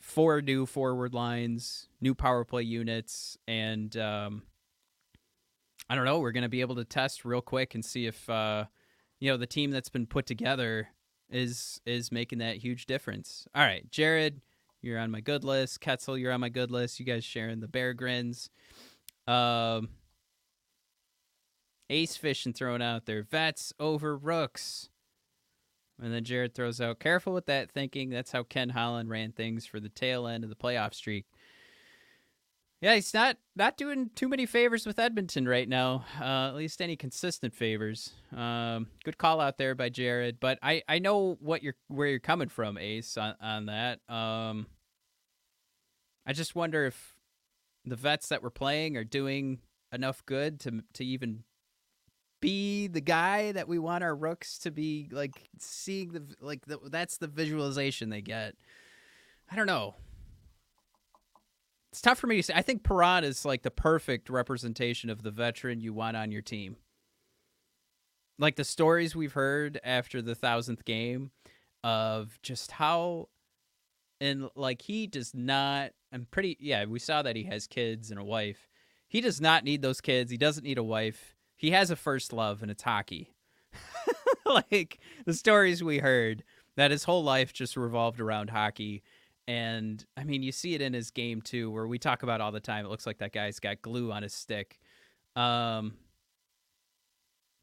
four new forward lines, new power play units, and um, I don't know. We're going to be able to test real quick and see if uh, you know the team that's been put together is is making that huge difference. All right, Jared, you're on my good list. Ketzel, you're on my good list. You guys sharing the Berggrens. Um, Ace fishing thrown out there. Vets over Rooks. And then Jared throws out, careful with that thinking. That's how Ken Holland ran things for the tail end of the playoff streak. Yeah, he's not not doing too many favors with Edmonton right now. Uh, at least any consistent favors. Um, good call out there by Jared, but I, I know what you're where you're coming from, Ace, on on that. Um, I just wonder if the vets that we're playing are doing enough good to to even be the guy that we want our rooks to be like seeing the like the, that's the visualization they get. I don't know. It's tough for me to say. I think Perron is like the perfect representation of the veteran you want on your team. Like the stories we've heard after the thousandth game of just how, and like he does not. I'm pretty. Yeah, we saw that he has kids and a wife. He does not need those kids. He doesn't need a wife. He has a first love, and it's hockey. like the stories we heard, that his whole life just revolved around hockey and I mean, you see it in his game too, where we talk about all the time. It looks like that guy's got glue on his stick. Um,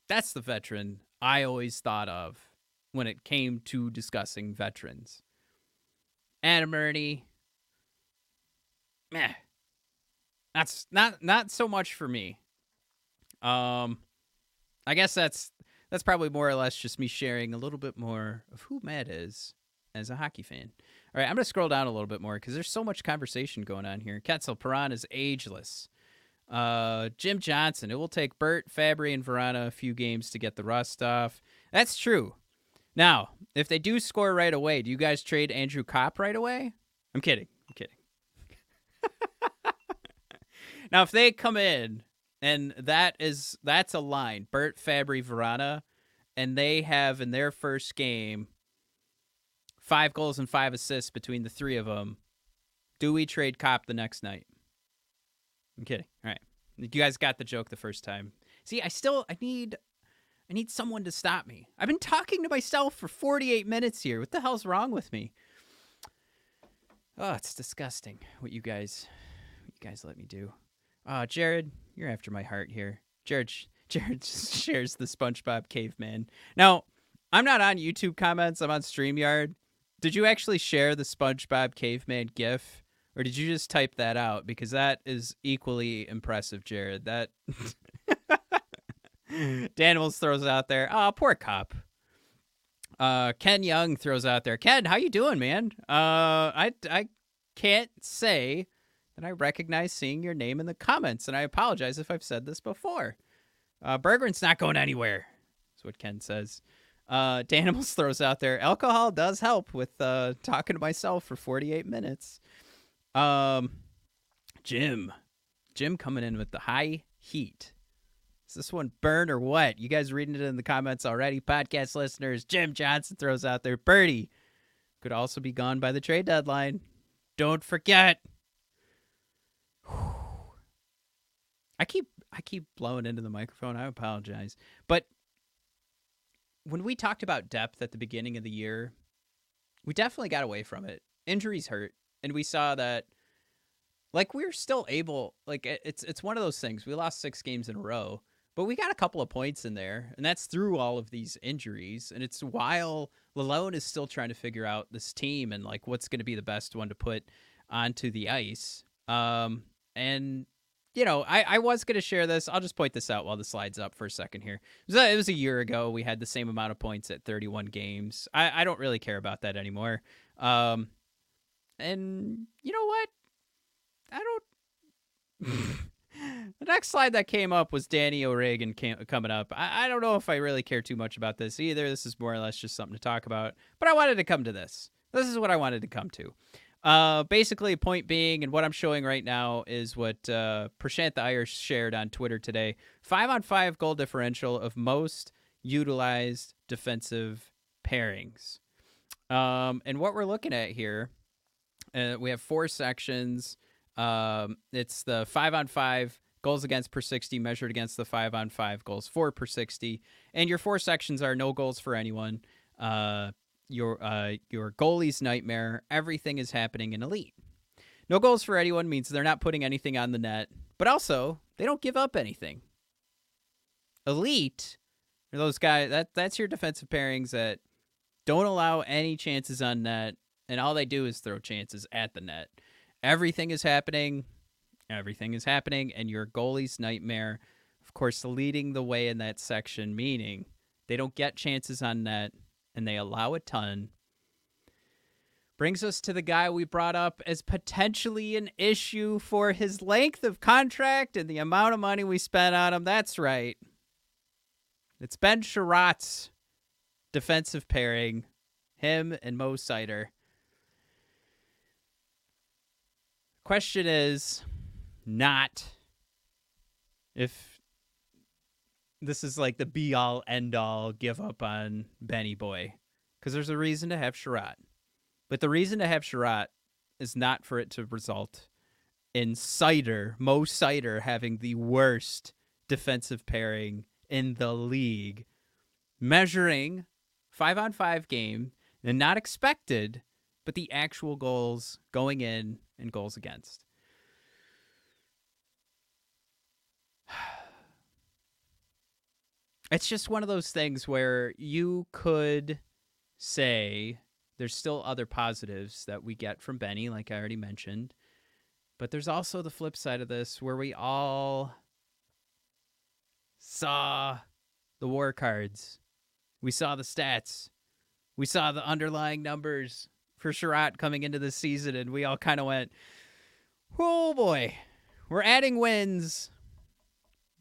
that's the veteran I always thought of when it came to discussing veterans. Adam Erne, meh, that's not not so much for me. Um, I guess that's that's probably more or less just me sharing a little bit more of who Matt is as a hockey fan. All right, I'm going to scroll down a little bit more because there's so much conversation going on here. Ketzel Perron is ageless. Uh, Jim Johnson, it will take Bert, Fabbri, and Vrana a few games to get the rust off. That's true. Now, if they do score right away, do you guys trade Andrew Copp right away? I'm kidding. I'm kidding. now, if they come in and that is that's a line, Bert, Fabbri, Vrana, and they have in their first game five goals and five assists between the three of them. Do we trade Copp the next night? I'm kidding. All right. You guys got the joke the first time. See, I still I need I need someone to stop me. I've been talking to myself for 48 minutes here. What the hell's wrong with me? Oh, it's disgusting what you guys, what you guys let me do. Uh, Jared, you're after my heart here. Jared, Jared shares the SpongeBob caveman. Now, I'm not on YouTube comments. I'm on StreamYard. Did you actually share the SpongeBob caveman GIF, or did you just type that out? Because that is equally impressive, Jared. That Daniels throws out there. Oh, poor Copp. Uh, Ken Young throws out there. Ken, how you doing, man? Uh, I I can't say that I recognize seeing your name in the comments, and I apologize if I've said this before. Uh, Berggren's not going anywhere. That's what Ken says. Uh, Danimals throws out there. Alcohol does help with uh, talking to myself for 48 minutes. Um, Jim, Jim coming in with the high heat. Is this one burn or what? You guys reading it in the comments already? Podcast listeners, Jim Johnson throws out there. Birdie could also be gone by the trade deadline. Don't forget. I keep I keep blowing into the microphone. I apologize. But when we talked about depth at the beginning of the year, we definitely got away from it. Injuries hurt, and we saw that like we're still able like it's it's one of those things. We lost 6 games in a row, but we got a couple of points in there, and that's through all of these injuries. And it's while Lalonde is still trying to figure out this team and like what's going to be the best one to put onto the ice. Um, and you know, I, I was going to share this. I'll just point this out while the slide's up for a second here. It was, a, it was a year ago. We had the same amount of points at 31 games. I, I don't really care about that anymore. Um, and you know what? I don't. the next slide that came up was Danny O'Regan coming up. I, I don't know if I really care too much about this either. This is more or less just something to talk about. But I wanted to come to this. This is what I wanted to come to. Uh, basically, point being, and what I'm showing right now is what uh, Prashant the Irish shared on Twitter today. Five on five goal differential of most utilized defensive pairings. Um, and what we're looking at here, uh, we have four sections. Um, it's the five on five goals against per 60 measured against the five on five goals for per 60. And your four sections are no goals for anyone, uh, your uh, your goalie's nightmare. Everything is happening in elite. No goals for anyone means they're not putting anything on the net, but also they don't give up anything. Elite are those guys that that's your defensive pairings that don't allow any chances on net, and all they do is throw chances at the net. Everything is happening. Everything is happening, and your goalie's nightmare, of course, leading the way in that section, meaning they don't get chances on net and they allow a ton. Brings us to the guy we brought up as potentially an issue for his length of contract and the amount of money we spent on him. That's right. It's Ben Chiarot's defensive pairing, him and Mo Seider. Question is not if this is like the be all end all give up on Benny Boy because there's a reason to have Chiarot. But the reason to have Chiarot is not for it to result in Seider, Mo Seider, having the worst defensive pairing in the league, measuring five on five game and not expected, but the actual goals going in and goals against. It's just one of those things where you could say there's still other positives that we get from Benny, like I already mentioned. But there's also the flip side of this where we all saw the war cards. We saw the stats. We saw the underlying numbers for Chiarot coming into the season, and we all kind of went, oh boy, we're adding wins,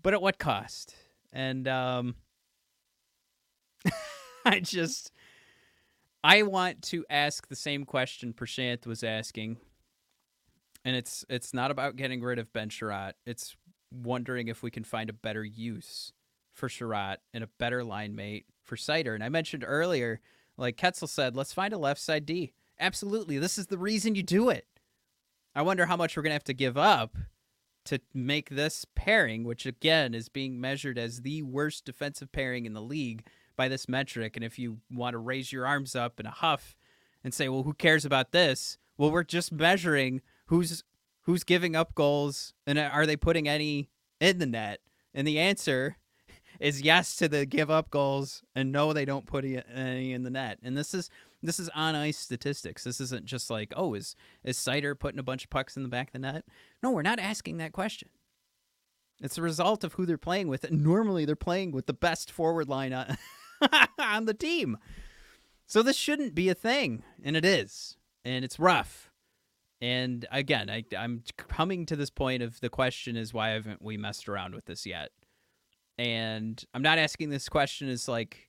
but at what cost? And um, I just I want to ask the same question Prashant was asking. And it's it's not about getting rid of Ben Chiarot. It's wondering if we can find a better use for Chiarot and a better line mate for Seider. And I mentioned earlier, like Ketzel said, let's find a left side D. Absolutely. This is the reason you do it. I wonder how much we're to have to give up to make this pairing, which again is being measured as the worst defensive pairing in the league by this metric. And if you want to raise your arms up in a huff and say, well, who cares about this? well, we're just measuring who's who's giving up goals and are they putting any in the net? And the answer is yes to the give up goals and no they don't put any in the net. And this is this is on ice statistics. This isn't just like, oh, is is Seider putting a bunch of pucks in the back of the net? No, we're not asking that question. It's a result of who they're playing with. And normally they're playing with the best forward line on, on the team. So this shouldn't be a thing, and it is. And it's rough. And again, I, I'm coming to this point of the question is why haven't we messed around with this yet? And I'm not asking this question as like,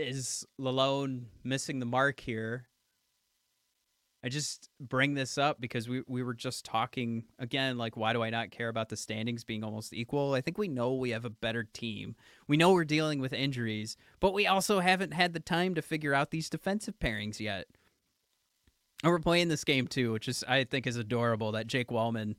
is Lalonde missing the mark here? I just bring this up because we, we were just talking again, like, why do I not care about the standings being almost equal? I think we know we have a better team. We know we're dealing with injuries, but we also haven't had the time to figure out these defensive pairings yet. And we're playing this game too, which is I think is adorable that Jake Walman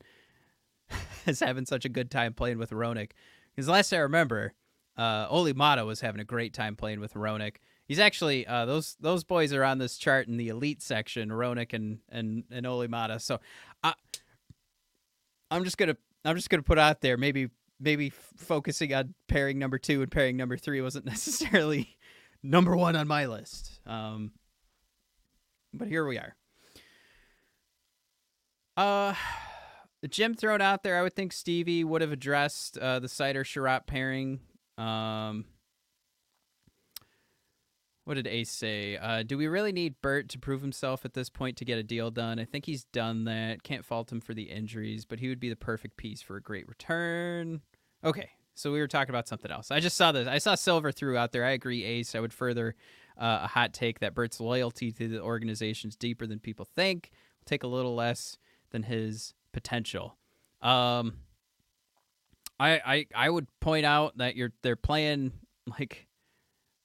is having such a good time playing with Hronek. Because last I remember, uh, Olli Maatta was having a great time playing with Hronek. He's actually uh, those those boys are on this chart in the elite section, Hronek and and and Olli Maatta. So, I, I'm just gonna I'm just gonna put out there maybe maybe f- focusing on pairing number two and pairing number three wasn't necessarily number one on my list. Um, but here we are. Uh, Jim thrown out there. I would think Stevie would have addressed uh, the Seider Chiarot pairing. Um, what did Ace say? Uh, do we really need Bert to prove himself at this point to get a deal done? I think he's done that. Can't fault him for the injuries, but he would be the perfect piece for a great return. Okay, so we were talking about something else. I just saw this. I saw Silver threw out there. I agree, Ace. I would further uh, a hot take that Bert's loyalty to the organization is deeper than people think. Take a little less than his potential. Um, I I I would point out that you're they're playing like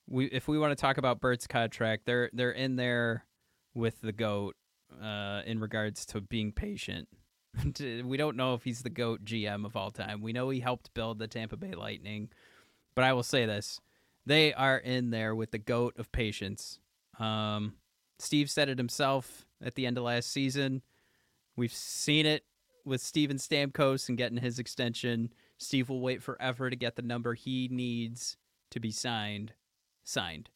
we if we want to talk about Bert's contract, they're they're in there with the goat uh, in regards to being patient. we don't know if he's the goat GM of all time. We know he helped build the Tampa Bay Lightning, but I will say this: they are in there with the goat of patience. Um, Steve said it himself at the end of last season. We've seen it with Steven Stamkos and getting his extension. Steve will wait forever to get the number he needs to be signed signed.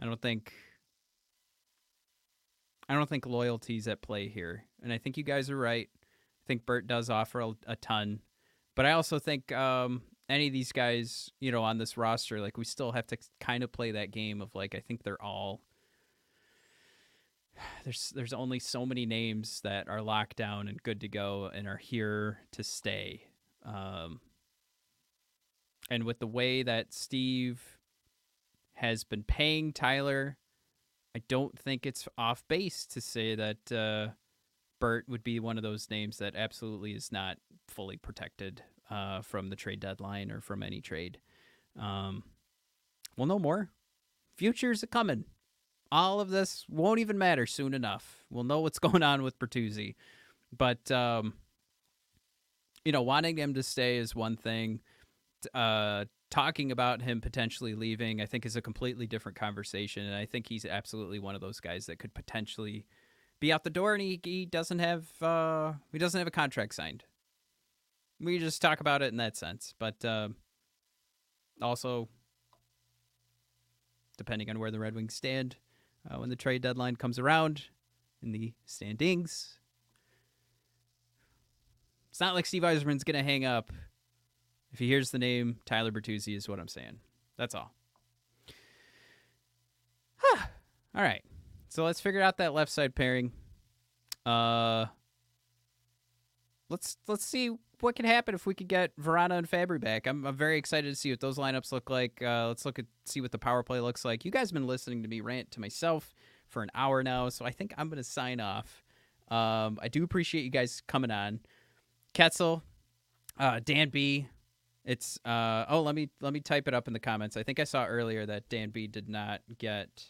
I don't think I don't think loyalty's at play here. And I think you guys are right. I think Bert does offer a, a ton. But I also think um, any of these guys, you know, on this roster, like we still have to kind of play that game of like I think they're all there's there's only so many names that are locked down and good to go and are here to stay. Um, and with the way that Steve has been paying Tyler. I don't think it's off base to say that uh, Bert would be one of those names that absolutely is not fully protected uh, from the trade deadline or from any trade. Um, we'll know more. Future's a coming. All of this won't even matter soon enough. We'll know what's going on with Bertuzzi. But, um, you know, wanting him to stay is one thing. Uh, talking about him potentially leaving, I think, is a completely different conversation. And I think he's absolutely one of those guys that could potentially be out the door, and he, he doesn't have uh, he doesn't have a contract signed. We just talk about it in that sense, but uh, also depending on where the Red Wings stand uh, when the trade deadline comes around in the standings. It's not like Steve Yzerman's going to hang up if he hears the name Tyler Bertuzzi, is what I'm saying. That's all. Huh. All right. So let's figure out that left side pairing. Uh, let's let's see what can happen if we could get Vrana and Fabbri back. I'm, I'm very excited to see what those lineups look like. Uh, let's look at see what the power play looks like. You guys have been listening to me rant to myself for an hour now, so I think I'm gonna sign off. Um, I do appreciate you guys coming on. Ketzel, uh, Dan B, it's uh oh let me let me type it up in the comments. I think I saw earlier that Dan B did not get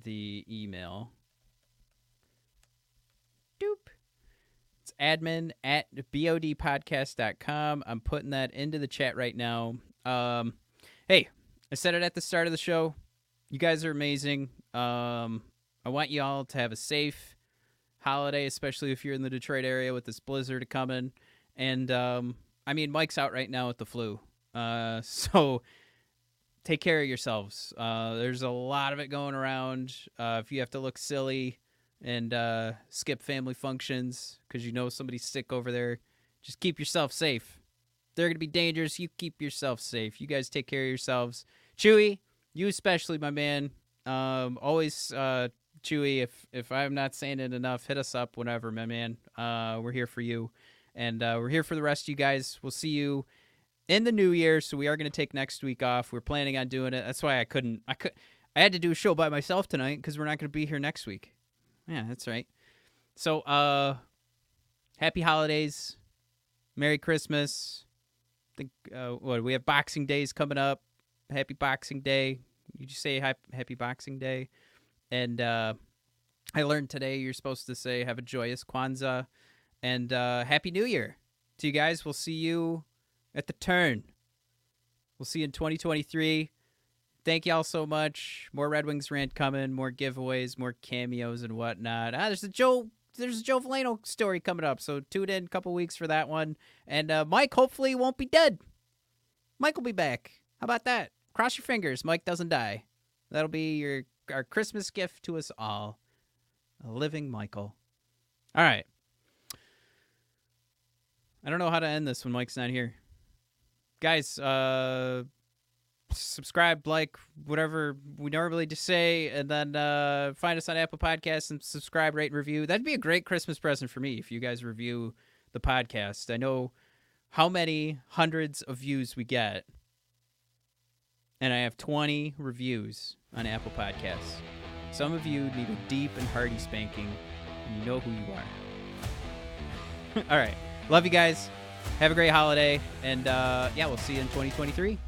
the email. Doop. It's admin at bodpodcast.com. I'm putting that into the chat right now. Um hey, I said it at the start of the show. You guys are amazing. Um I want you all to have a safe holiday, especially if you're in the Detroit area with this blizzard coming. And um, I mean, Mike's out right now with the flu, uh, so take care of yourselves. Uh, there's a lot of it going around. Uh, if you have to look silly and uh, skip family functions because you know somebody's sick over there, just keep yourself safe. They're going to be dangerous. You keep yourself safe. You guys take care of yourselves. Chewy, you especially, my man. Um, always, uh, Chewy, if if I'm not saying it enough, hit us up whenever, my man. Uh, we're here for you, and uh, we're here for the rest of you guys. We'll see you in the new year. So we are going to take next week off. We're planning on doing it. That's why I couldn't. I could. I had to do a show by myself tonight because we're not going to be here next week. Yeah, that's right. So, uh, happy holidays, Merry Christmas. I think uh, what we have Boxing Days coming up. Happy Boxing Day. You just say Happy Boxing Day, and uh, I learned today you're supposed to say Have a joyous Kwanzaa, and uh, Happy New Year to you guys. We'll see you at the turn. We'll see you in 2023. Thank y'all so much. More Red Wings rant coming, more giveaways, more cameos and whatnot. Ah, there's a Joe there's a Joe Veleno story coming up, so tune in a couple weeks for that one. And uh, Mike hopefully won't be dead. Mike will be back. How about that? Cross your fingers. Mike doesn't die. That'll be your our Christmas gift to us all. A living Michael. All right. I don't know how to end this when Mike's not here. Guys, uh subscribe, like, whatever we normally just say, and then uh, find us on Apple Podcasts and subscribe, rate, and review. That'd be a great Christmas present for me if you guys review the podcast. I know how many hundreds of views we get, and I have 20 reviews on Apple Podcasts. Some of you need a deep and hearty spanking, and you know who you are. All right. Love you guys. Have a great holiday, and uh, yeah, we'll see you in 2023.